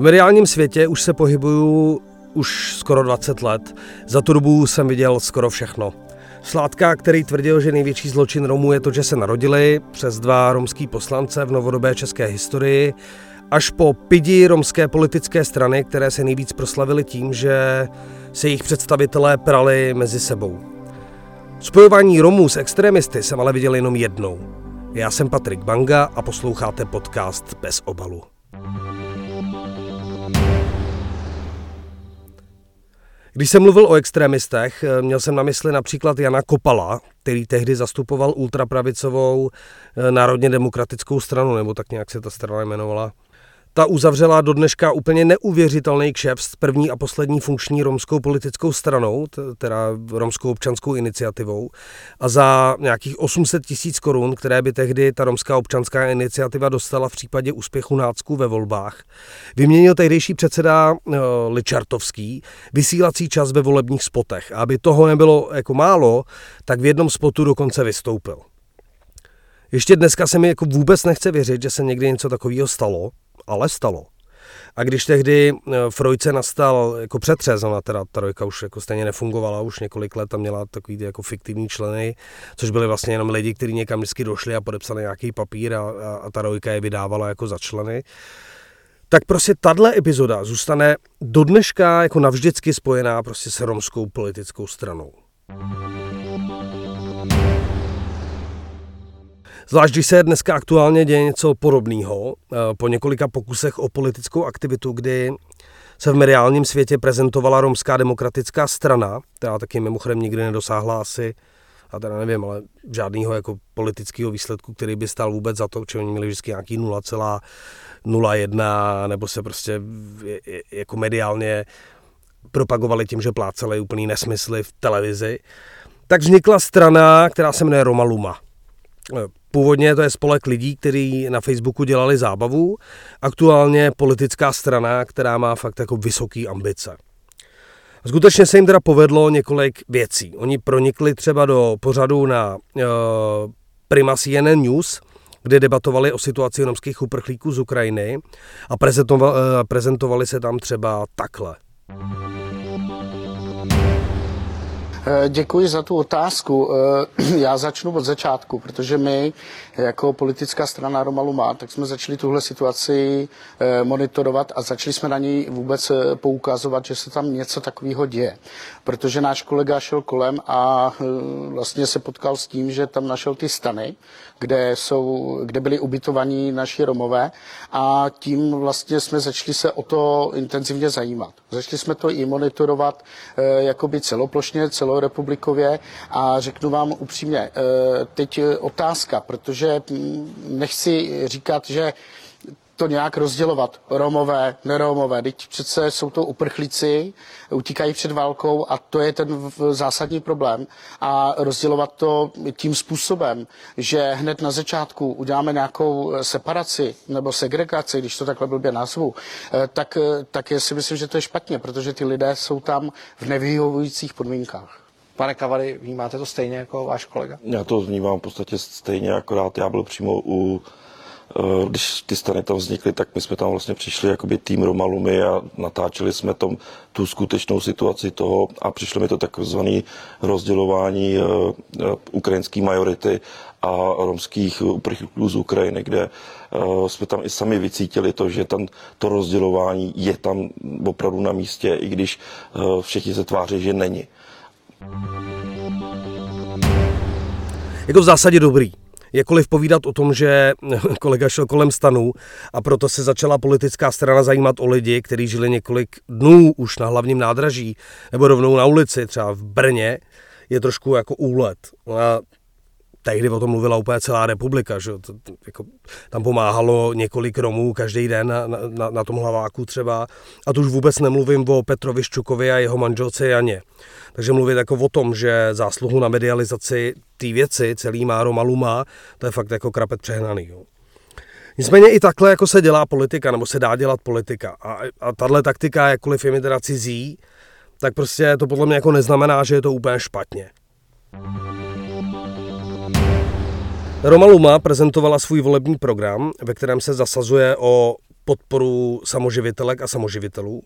V mediálním světě už se pohybuju už skoro 20 let. Za tu dobu jsem viděl skoro všechno. Sládka, který tvrdil, že největší zločin Romů je to, že se narodili, přes dva romský poslance v novodobé české historii, až po pidi romské politické strany, které se nejvíc proslavily tím, že se jejich představitelé prali mezi sebou. Spojování Romů s extremisty jsem ale viděl jenom jednou. Já jsem Patrik Banga a posloucháte podcast Bez obalu. Když jsem mluvil o extremistech, měl jsem na mysli například Jana Kopala, který tehdy zastupoval ultrapravicovou eh, národně demokratickou stranu, nebo tak nějak se ta strana jmenovala. Ta uzavřela do dneška úplně neuvěřitelný kšeft s první a poslední funkční romskou politickou stranou, teda romskou občanskou iniciativou. A za nějakých 800 tisíc korun, které by tehdy ta romská občanská iniciativa dostala v případě úspěchu nácků ve volbách, vyměnil tehdejší předseda uh, Ličartovský vysílací čas ve volebních spotech. A aby toho nebylo jako málo, tak v jednom spotu dokonce vystoupil. Ještě dneska se mi jako vůbec nechce věřit, že se někdy něco takového stalo, ale stalo. A když tehdy eh, Trojce nastal jako přetřez, ona teda ta trojka už jako stejně nefungovala, už několik let tam měla takový ty jako fiktivní členy, což byli vlastně jenom lidi, kteří někam vždycky došli a podepsali nějaký papír a, a, a ta trojka je vydávala jako za členy. Tak prostě tahle epizoda zůstane do dneška jako navždycky spojená prostě s romskou politickou stranou. Zvlášť, když se dneska aktuálně děje něco podobného, eh, po několika pokusech o politickou aktivitu, kdy se v mediálním světě prezentovala romská demokratická strana, která taky mimochodem nikdy nedosáhla asi, a teda nevím, ale žádného jako politického výsledku, který by stál vůbec za to, že oni měli vždycky nějaký 0,01, nebo se prostě jako mediálně propagovali tím, že pláceli úplný nesmysly v televizi, tak vznikla strana, která se jmenuje Romaluma. Původně to je spolek lidí, kteří na Facebooku dělali zábavu, aktuálně politická strana, která má fakt jako vysoké ambice. Skutečně se jim teda povedlo několik věcí. Oni pronikli třeba do pořadu na uh, Prima CNN News, kde debatovali o situaci romských uprchlíků z Ukrajiny a prezentovali, uh, prezentovali se tam třeba takhle. Eh, děkuji za tu otázku. Eh, já začnu od začátku, protože my jako politická strana Romalu má, tak jsme začali tuhle situaci eh, monitorovat a začali jsme na ní vůbec poukazovat, že se tam něco takového děje. Protože náš kolega šel kolem a vlastně se potkal s tím, že tam našel ty stany, kde, jsou, kde byli ubytovaní naši Romové a tím vlastně jsme začali se o to intenzivně zajímat. Začali jsme to i monitorovat jakoby celoplošně, celo celorepublikově a řeknu vám upřímně, eh, teď otázka, protože nechci říkat, že to nějak rozdělovat. Romové, neromové. Teď přece jsou to uprchlíci, utíkají před válkou a to je ten zásadní problém. A rozdělovat to tím způsobem, že hned na začátku uděláme nějakou separaci nebo segregaci, když to takhle blbě nazvu, eh, tak, eh, tak si myslím, že to je špatně, protože ty lidé jsou tam v nevyhovujících podmínkách. Pane Kavary, vnímáte to stejně jako váš kolega? Já to vnímám v podstatě stejně, akorát já byl přímo u eh, když ty strany tam vznikly, tak my jsme tam vlastně přišli jakoby tým Romalumy a natáčeli jsme tom tu skutečnou situaci toho a přišlo mi to takzvané rozdělování uh, uh, ukrajinské majority a romských uprchlíků z Ukrajiny, kde jsme tam i sami vycítili to, že tam to rozdělování je tam opravdu na místě, i když všichni se tváří, že není. Je to v zásadě dobrý. Jakkoliv povídat o tom, že kolega šel kolem stanu a proto se začala politická strana zajímat o lidi, kteří žili několik dnů už na hlavním nádraží nebo rovnou na ulici, třeba v Brně, je trošku jako úlet. A tehdy o tom mluvila úplně celá republika, že to, jako, tam pomáhalo několik Romů každý den na, na, na tom hlaváku třeba. A tu už vůbec nemluvím o Petrovi Ščukovi a jeho manželce Janě. Takže mluvit jako o tom, že zásluhu na medializaci té věci celý má Roma Luma, to je fakt jako krapet přehnaný. Jo. Nicméně i takhle jako se dělá politika, nebo se dá dělat politika. A, a tahle taktika, jakkoliv je mi teda cizí, tak prostě to podle mě jako neznamená, že je to úplně špatně. Roma Luma prezentovala svůj volební program, ve kterém se zasazuje o podporu samoživitelek a samoživitelů,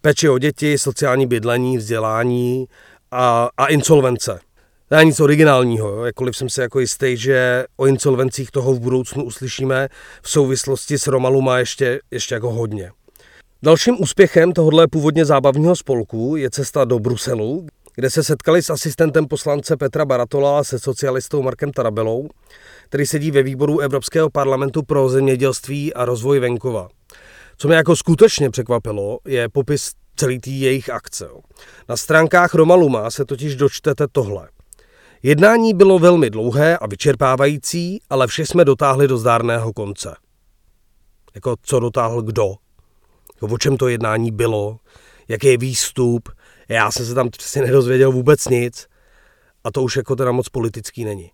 péči o děti, sociální bydlení, vzdělání a, a insolvence. To je nic originálního, jo? jakkoliv jsem si jako jistý, že o insolvencích toho v budoucnu uslyšíme v souvislosti s Romaluma ještě, ještě jako hodně. Dalším úspěchem tohohle původně zábavního spolku je cesta do Bruselu, kde se setkali s asistentem poslance Petra Baratola a se socialistou Markem Tarabelou, který sedí ve výboru Evropského parlamentu pro zemědělství a rozvoj venkova. Co mě jako skutečně překvapilo, je popis celý tý jejich akce. Na stránkách Romaluma se totiž dočtete tohle. Jednání bylo velmi dlouhé a vyčerpávající, ale vše jsme dotáhli do zdárného konce. Jako co dotáhl kdo? Jako o čem to jednání bylo? Jaký je výstup? Já jsem se tam přesně nedozvěděl vůbec nic. A to už jako teda moc politický není.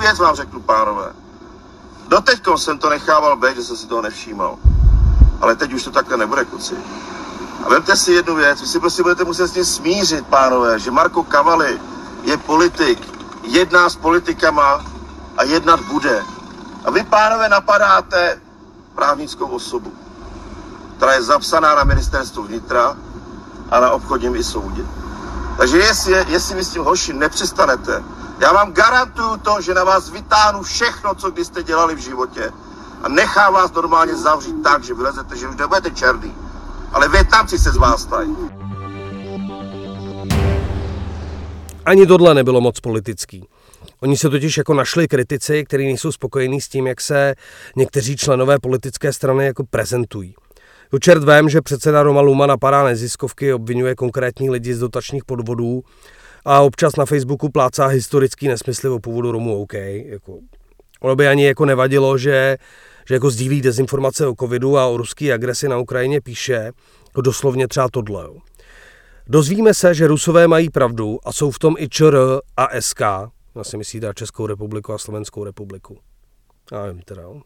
Věc vám řeknu, pánové. Doteď jsem to nechával být, že jsem si toho nevšímal. Ale teď už to takhle nebude, kluci. A vemte si jednu věc, vy si prostě budete muset s tím smířit, pánové, že Marko Kavali je politik, jedná s politikama a jednat bude. A vy, pánové, napadáte právnickou osobu, která je zapsaná na ministerstvu vnitra a na obchodním i soudě. Takže jestli, jestli vy s tím hoši nepřestanete, já vám garantuju to, že na vás vytáhnu všechno, co kdy jste dělali v životě a nechám vás normálně zavřít tak, že vylezete, že už nebudete černý. Ale Větnamci se z vás stají. Ani tohle nebylo moc politický. Oni se totiž jako našli kritici, kteří nejsou spokojení s tím, jak se někteří členové politické strany jako prezentují. Tu čert vím, že předseda Roma Luma napadá neziskovky, obvinuje konkrétní lidi z dotačních podvodů a občas na Facebooku plácá historický nesmysly o původu Romu OK. Jako, ono by ani jako nevadilo, že, že jako sdílí dezinformace o covidu a o ruské agresi na Ukrajině píše jako doslovně třeba tohle. Jo. Dozvíme se, že Rusové mají pravdu a jsou v tom i ČR a SK, vlastně myslí teda Českou republiku a Slovenskou republiku. Já nevím teda. Jo.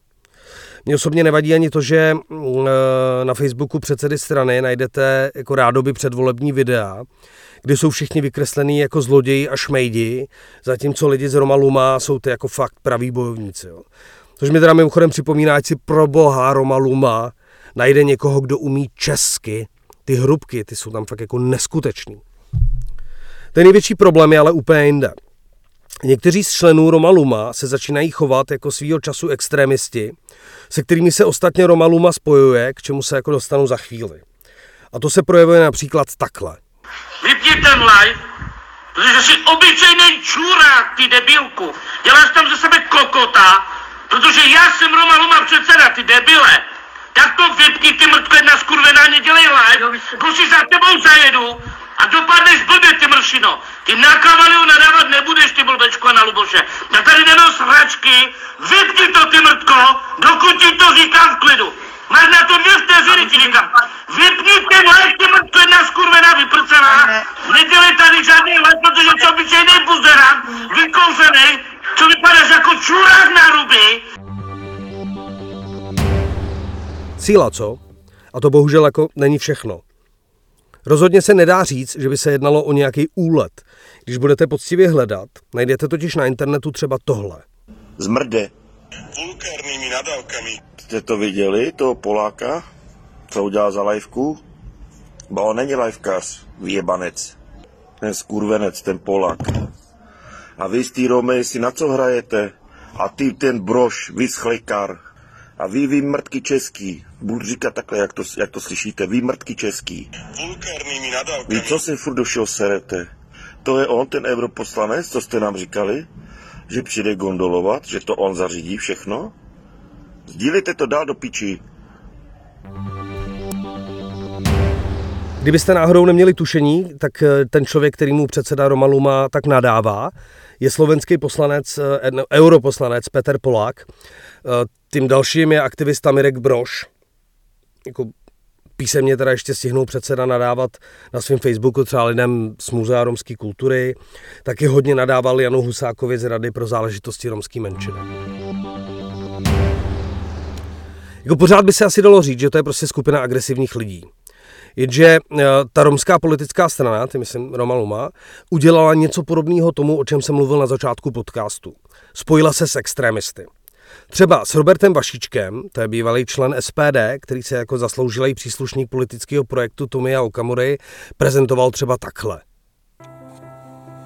Mně osobně nevadí ani to, že mm, e, na Facebooku předsedy strany najdete jako rádoby předvolební videa, kde jsou všichni vykreslený jako zloději a šmejdi, zatímco lidi z Roma Luma jsou ty jako fakt praví bojovníci. Jo. Což mi teda mimochodem připomíná, ať si pro boha Roma Luma najde někoho, kdo umí česky. Ty hrubky, ty jsou tam fakt jako neskutečný. Ten největší problém je ale úplně jinde. Někteří z členů Romaluma se začínají chovat jako svýho času extrémisti, se kterými se ostatně Romaluma spojuje, k čemu se jako dostanu za chvíli. A to se projevuje například takhle. Vypni ten live, protože jsi obyčejný čurák, ty debilku. Děláš tam ze sebe kokota, protože já jsem Roma Luma předseda, ty debile. Tak to vypni, ty mrtko jedna skurvená, nedělej live, kluci za tebou zajedu a dopadneš blbě, ty mršino. Ty na Kavaliu nadávat nebudeš, ty blbečko a na Luboše. Já tady nenos hračky, vypni to, ty mrtko, dokud ti to říkám v klidu. Máš na to dvě vteřiny, ti říkám. Vypni ten live, ty mrtko, jedna skurvená, vyprcená. Nedělej tady žádný live, protože jsi obyčejný buzerák, vykouřený, co vypadáš jako čurák na ruby. Síla, co? A to bohužel jako není všechno. Rozhodně se nedá říct, že by se jednalo o nějaký úlet. Když budete poctivě hledat, najdete totiž na internetu třeba tohle. Zmrde. vulgárními nadávkami. Jste to viděli, toho Poláka, co udělal za lajvku? Ba on není lajvkař, vyjebanec. Ten skurvenec, ten Polák. A vy z té Romy si na co hrajete? A ty ten brož, vyschlikar. A vy, vy mrtky český. Budu říkat takhle, jak to, jak to slyšíte. Vy mrtky český. Vulgárními nadávkami. Vy co si furt do všeho serete? To je on, ten europoslanec, co jste nám říkali? Že přijde gondolovat, že to on zařídí všechno? Sdílejte to dál do piči. Kdybyste náhodou neměli tušení, tak eh, ten člověk, který mu předseda Roma Luma tak nadává, je slovenský poslanec, eh, europoslanec Peter Polák. Tím dalším je aktivista Mirek Broš. Jako písemně teda ještě stihnul předseda nadávat na svém Facebooku třeba lidem z Muzea romské kultury. Taky hodně nadával Janu Husákovi z Rady pro záležitosti romské menšiny. Jako pořád by se asi dalo říct, že to je prostě skupina agresivních lidí. Jenže eh, ta romská politická strana, ty myslím Roma Luma, udělala něco podobného tomu, o čem jsem mluvil na začátku podcastu. Spojila se s extrémisty. Třeba s Robertem Vašičkem, to je bývalý člen SPD, který se jako zasloužilý příslušník politického projektu Tomia Okamury, prezentoval třeba takhle.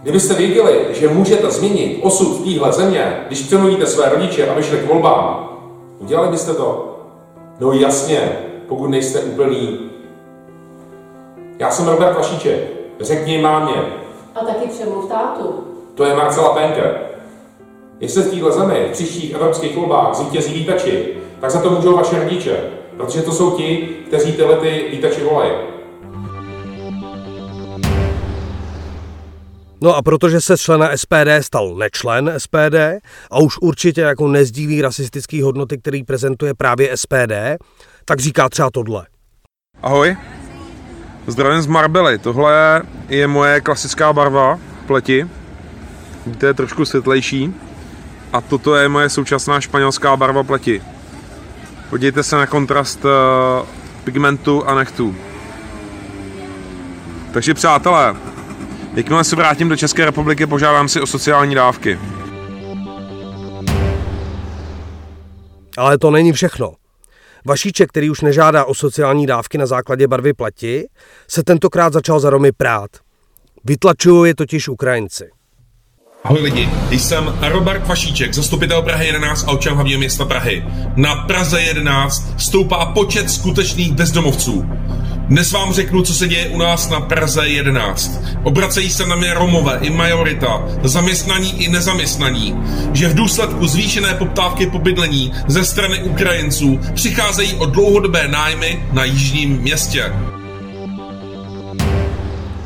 Kdybyste věděli, že můžete změnit osud téhle země, když přemluvíte své rodiče, aby šli k volbám, udělali byste to? No jasně, pokud nejste úplný. Já jsem Robert Vašíček. Řekni mámě. A taky přemluv tátu. To je Marcela Penke. Jestli v téhle zemi v příštích evropských volbách zvítězí vítači, tak za to můžou vaše rodiče, protože to jsou ti, kteří tyhle ty vítači volají. No a protože se člena SPD stal nečlen SPD a už určitě jako nezdílí rasistické hodnoty, který prezentuje právě SPD, tak říká třeba tohle. Ahoj, zdravím z Marbely. Tohle je moje klasická barva pleti. Vidíte, je trošku světlejší. A toto je moje současná španělská barva pleti. Podívejte se na kontrast eh, pigmentu a nechtů. Takže přátelé, jakmile se vrátím do České republiky, požádám si o sociální dávky. Ale to není všechno. Vašíček, který už nežádá o sociální dávky na základě barvy pleti, se tentokrát začal za Romy prát. Vytlačují je totiž Ukrajinci. Ahoj lidi, jsem Robert Vašíček, zastupitel Prahy 11 a občan hlavního města Prahy. Na Praze 11 stoupá počet skutečných bezdomovců. Dnes vám řeknu, co se děje u nás na Praze 11. Obracejí se na mě Romové i majorita, zaměstnaní i nezaměstnaní, že v důsledku zvýšené poptávky po bydlení ze strany Ukrajinců přicházejí o dlouhodobé nájmy na jižním městě.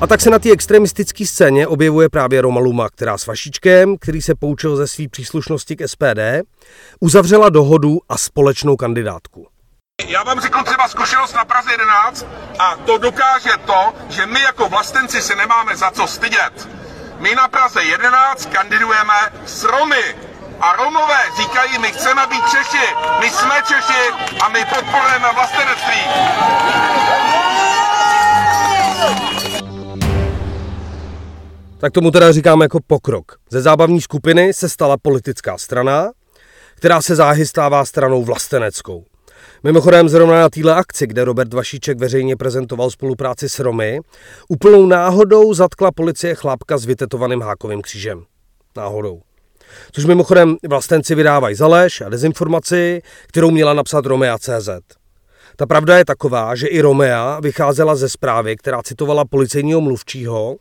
A tak se na té extremistické scéně objevuje právě Roma Luma, která s Vašičkem, který se poučil ze své příslušnosti k SPD, uzavřela dohodu a společnou kandidátku. Já vám řeknu třeba zkušenost na Praze 11 a to dokáže to, že my jako vlastenci se nemáme za co stydět. My na Praze 11 kandidujeme s Romy. A Romové říkají, my chceme být Češi, my jsme Češi a my podporujeme vlastenectví. Tak tomu teda říkáme jako pokrok. Ze zábavní skupiny se stala politická strana, která se záhy stává stranou vlasteneckou. Mimochodem zrovna na téhle akci, kde Robert Vašíček veřejně prezentoval spolupráci s Romy, úplnou náhodou zatkla policie chlápka s vytetovaným hákovým křížem. Náhodou. Což mimochodem vlastenci vydávají za lež a dezinformaci, kterou měla napsat Romea CZ. Ta pravda je taková, že i Romea vycházela ze zprávy, která citovala policejního mluvčího,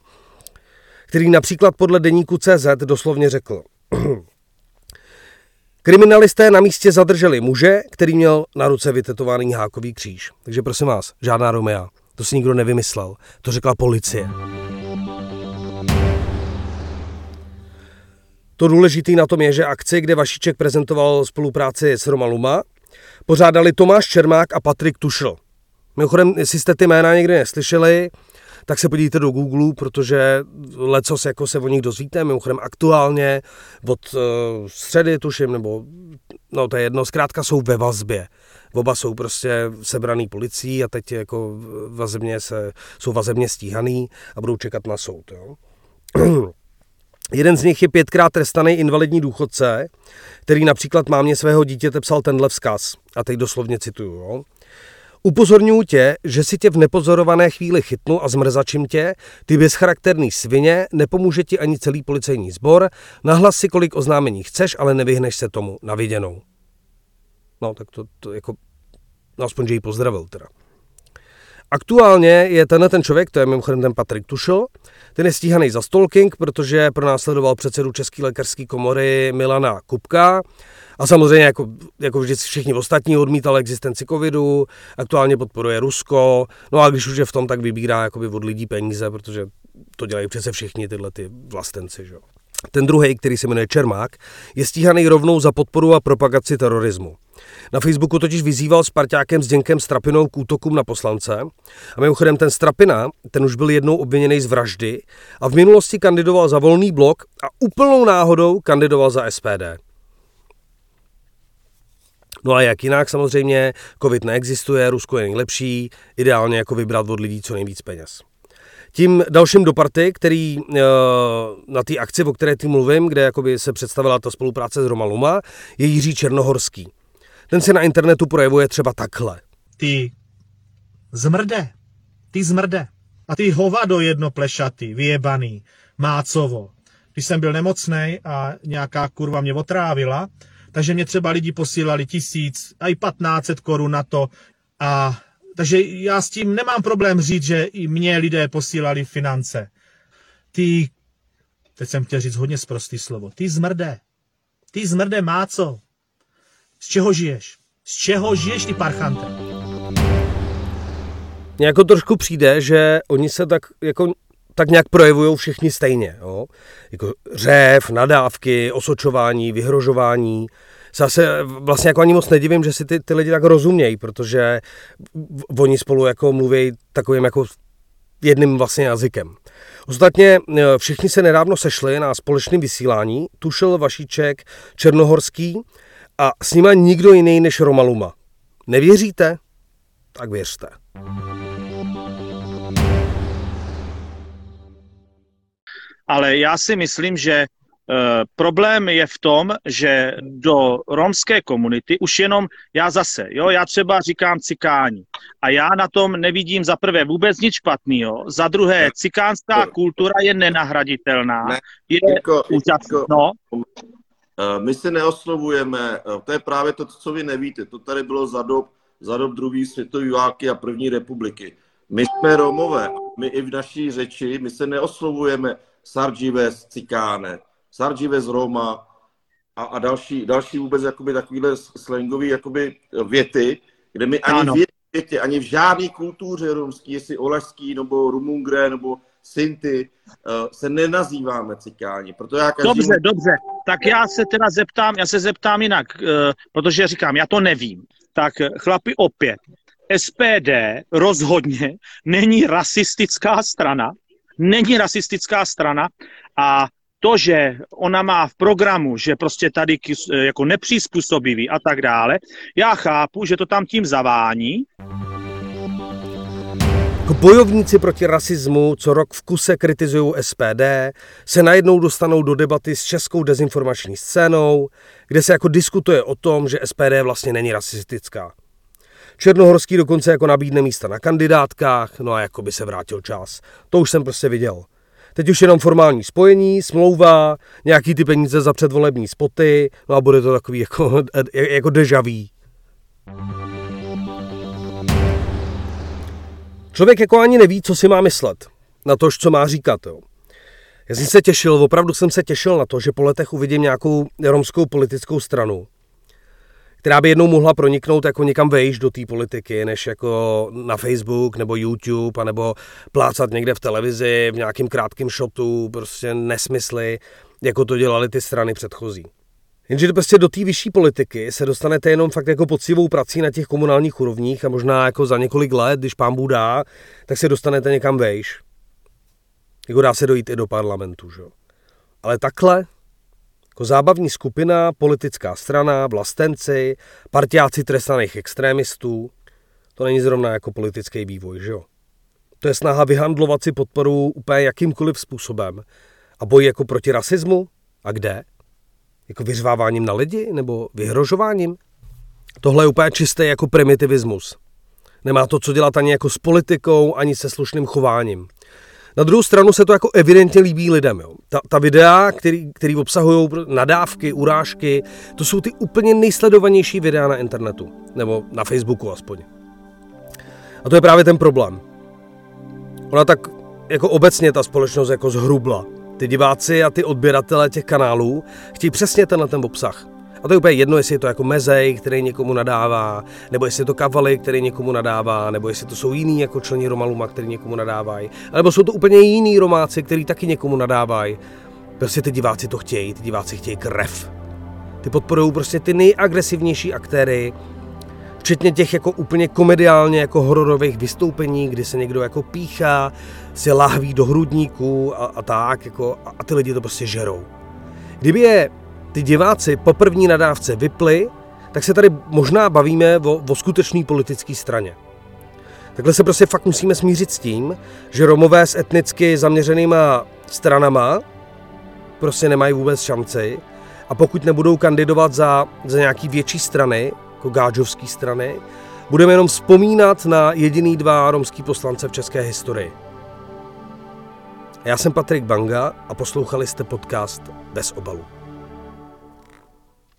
který například podle deníku CZ doslovně řekl. Kriminalisté na místě zadrželi muže, který měl na ruce vytetovaný hákový kříž. Takže prosím vás, žádná Romea. To si nikdo nevymyslel. To řekla policie. To důležité na tom je, že akci, kde Vašíček prezentoval spolupráci s Roma Luma, pořádali Tomáš Čermák a Patrik Tušl. Mimochodem, jestli jste ty jména někdy neslyšeli, tak se podívejte do Google, protože lecos jako se o nich dozvíte, mimochodem aktuálně od uh, středy tuším, nebo no to je jedno, zkrátka jsou ve vazbě. Oba jsou prostě sebraný policií a teď jako vazebně se, jsou vazebně stíhaný a budou čekat na soud. Jo. Jeden z nich je pětkrát trestaný invalidní důchodce, který například mámě svého dítěte psal tenhle vzkaz. A teď doslovně cituju. Jo. Upozorňuji tě, že si tě v nepozorované chvíli chytnu a zmrzačím tě, ty bezcharakterný svině, nepomůže ti ani celý policejní sbor, nahlas si kolik oznámení chceš, ale nevyhneš se tomu na viděnou. No, tak to, to jako, no aspoň, že ji pozdravil teda. Aktuálně je tenhle ten člověk, to je mimochodem ten Patrik Tušl, ten je stíhaný za stalking, protože pronásledoval předsedu České lékařské komory Milana Kupka, a samozřejmě jako, jako vždycky všichni ostatní odmítal existenci covidu, aktuálně podporuje Rusko, no a když už je v tom, tak vybírá jakoby od lidí peníze, protože to dělají přece všichni tyhle ty vlastenci. Že? Ten druhý, který se jmenuje Čermák, je stíhaný rovnou za podporu a propagaci terorismu. Na Facebooku totiž vyzýval s parťákem Zděnkem Strapinou k útokům na poslance. A mimochodem ten Strapina, ten už byl jednou obviněný z vraždy a v minulosti kandidoval za volný blok a úplnou náhodou kandidoval za SPD. No a jak jinak samozřejmě, covid neexistuje, Rusko je nejlepší, ideálně jako vybrat od lidí co nejvíc peněz. Tím dalším do party, který uh, na té akci, o které ty mluvím, kde jakoby se představila ta spolupráce s Romaluma, je Jiří Černohorský. Ten se na internetu projevuje třeba takhle. Ty zmrde, ty zmrde. A ty hovado jednoplešatý, vyjebaný, mácovo. Když jsem byl nemocný a nějaká kurva mě otrávila, takže mě třeba lidi posílali tisíc a i 1500 korun na to. A takže já s tím nemám problém říct, že i mě lidé posílali finance. Ty, teď jsem chtěl říct hodně zprostý slovo, ty zmrde. Ty zmrde máco. Z čeho žiješ? Z čeho žiješ, ty parchante? Mně jako trošku přijde, že oni se tak jako tak nějak projevují všichni stejně. Jo? Jako řev, nadávky, osočování, vyhrožování. Zase vlastně jako ani moc nedivím, že si ty, ty lidi tak rozumějí, protože oni spolu jako mluví takovým jako jedným vlastně jazykem. Ostatně e, všichni se nedávno sešli na společném vysílání, tušil Vašíček, Černohorský a s nima nikdo jiný než Romaluma. Nevěříte? Tak věřte. Ale já si myslím, že Uh, problém je v tom, že do romské komunity už jenom já zase, jo, já třeba říkám cikáni a já na tom nevidím za prvé vůbec nic špatného, za druhé cikánská kultura je nenahraditelná, ne, je úžasná. No. Eh, my se neoslovujeme, eh, to je právě to, co vy nevíte, to tady bylo za dob, za dob druhé světové války a první republiky. My jsme Romové, my i v naší řeči, my se neoslovujeme Sargives, Cikáne, Sargives Roma a, a další, další vůbec jakoby takovýhle slangový jakoby věty, kde my ani ano. v větě, ani v žádné kultuře romský, jestli olašský, nebo rumungre, nebo Sinty, uh, se nenazýváme cikáni. Proto já každý... Dobře, dobře. Tak já se teda zeptám, já se zeptám jinak, uh, protože říkám, já to nevím. Tak eh, chlapi opět, SPD rozhodně není rasistická strana, není rasistická strana a to, že ona má v programu, že prostě tady jako nepřizpůsobivý a tak dále, já chápu, že to tam tím zavání. Bojovníci proti rasismu, co rok v kuse kritizují SPD, se najednou dostanou do debaty s českou dezinformační scénou, kde se jako diskutuje o tom, že SPD vlastně není rasistická. Černohorský dokonce jako nabídne místa na kandidátkách, no a jako by se vrátil čas. To už jsem prostě viděl. Teď už jenom formální spojení, smlouva, nějaký ty peníze za předvolební spoty, no a bude to takový jako, jako dežaví. Člověk jako ani neví, co si má myslet na to, co má říkat. Jo. Já jsem se těšil, opravdu jsem se těšil na to, že po letech uvidím nějakou romskou politickou stranu, která by jednou mohla proniknout jako někam vejš do té politiky, než jako na Facebook nebo YouTube, anebo plácat někde v televizi, v nějakým krátkém shotu, prostě nesmysly, jako to dělali ty strany předchozí. Jenže prostě do té vyšší politiky se dostanete jenom fakt jako poctivou prací na těch komunálních úrovních a možná jako za několik let, když pán Bůh tak se dostanete někam vejš. Jako dá se dojít i do parlamentu, že? Ale takhle jako zábavní skupina, politická strana, vlastenci, partiáci trestaných extrémistů. To není zrovna jako politický vývoj, že jo? To je snaha vyhandlovat si podporu úplně jakýmkoliv způsobem. A boj jako proti rasismu? A kde? Jako vyřváváním na lidi? Nebo vyhrožováním? Tohle je úplně čistý jako primitivismus. Nemá to co dělat ani jako s politikou, ani se slušným chováním. Na druhou stranu se to jako evidentně líbí lidem. Jo. Ta, ta videa, který, který obsahují nadávky, urážky, to jsou ty úplně nejsledovanější videa na internetu. Nebo na Facebooku aspoň. A to je právě ten problém. Ona tak jako obecně ta společnost jako zhrubla. Ty diváci a ty odběratele těch kanálů chtějí přesně tenhle ten obsah. A to je úplně jedno, jestli je to jako Mezej, který někomu nadává, nebo jestli je to Kavaly, který někomu nadává, nebo jestli to jsou jiní jako členi Romaluma, který někomu nadávají, nebo jsou to úplně jiní Romáci, který taky někomu nadávají. Prostě ty diváci to chtějí, ty diváci chtějí krev. Ty podporují prostě ty nejagresivnější aktéry, včetně těch jako úplně komediálně jako hororových vystoupení, kdy se někdo jako píchá, se lahví do hrudníků a, a tak, jako, a, ty lidi to prostě žerou. Kdyby je ty diváci po první nadávce vypli, tak se tady možná bavíme o, o skutečné politické straně. Takhle se prostě fakt musíme smířit s tím, že Romové s etnicky zaměřenýma stranama prostě nemají vůbec šanci a pokud nebudou kandidovat za, za nějaký větší strany, jako gáčovský strany, budeme jenom vzpomínat na jediný dva romský poslance v české historii. Já jsem Patrik Banga a poslouchali jste podcast Bez obalu.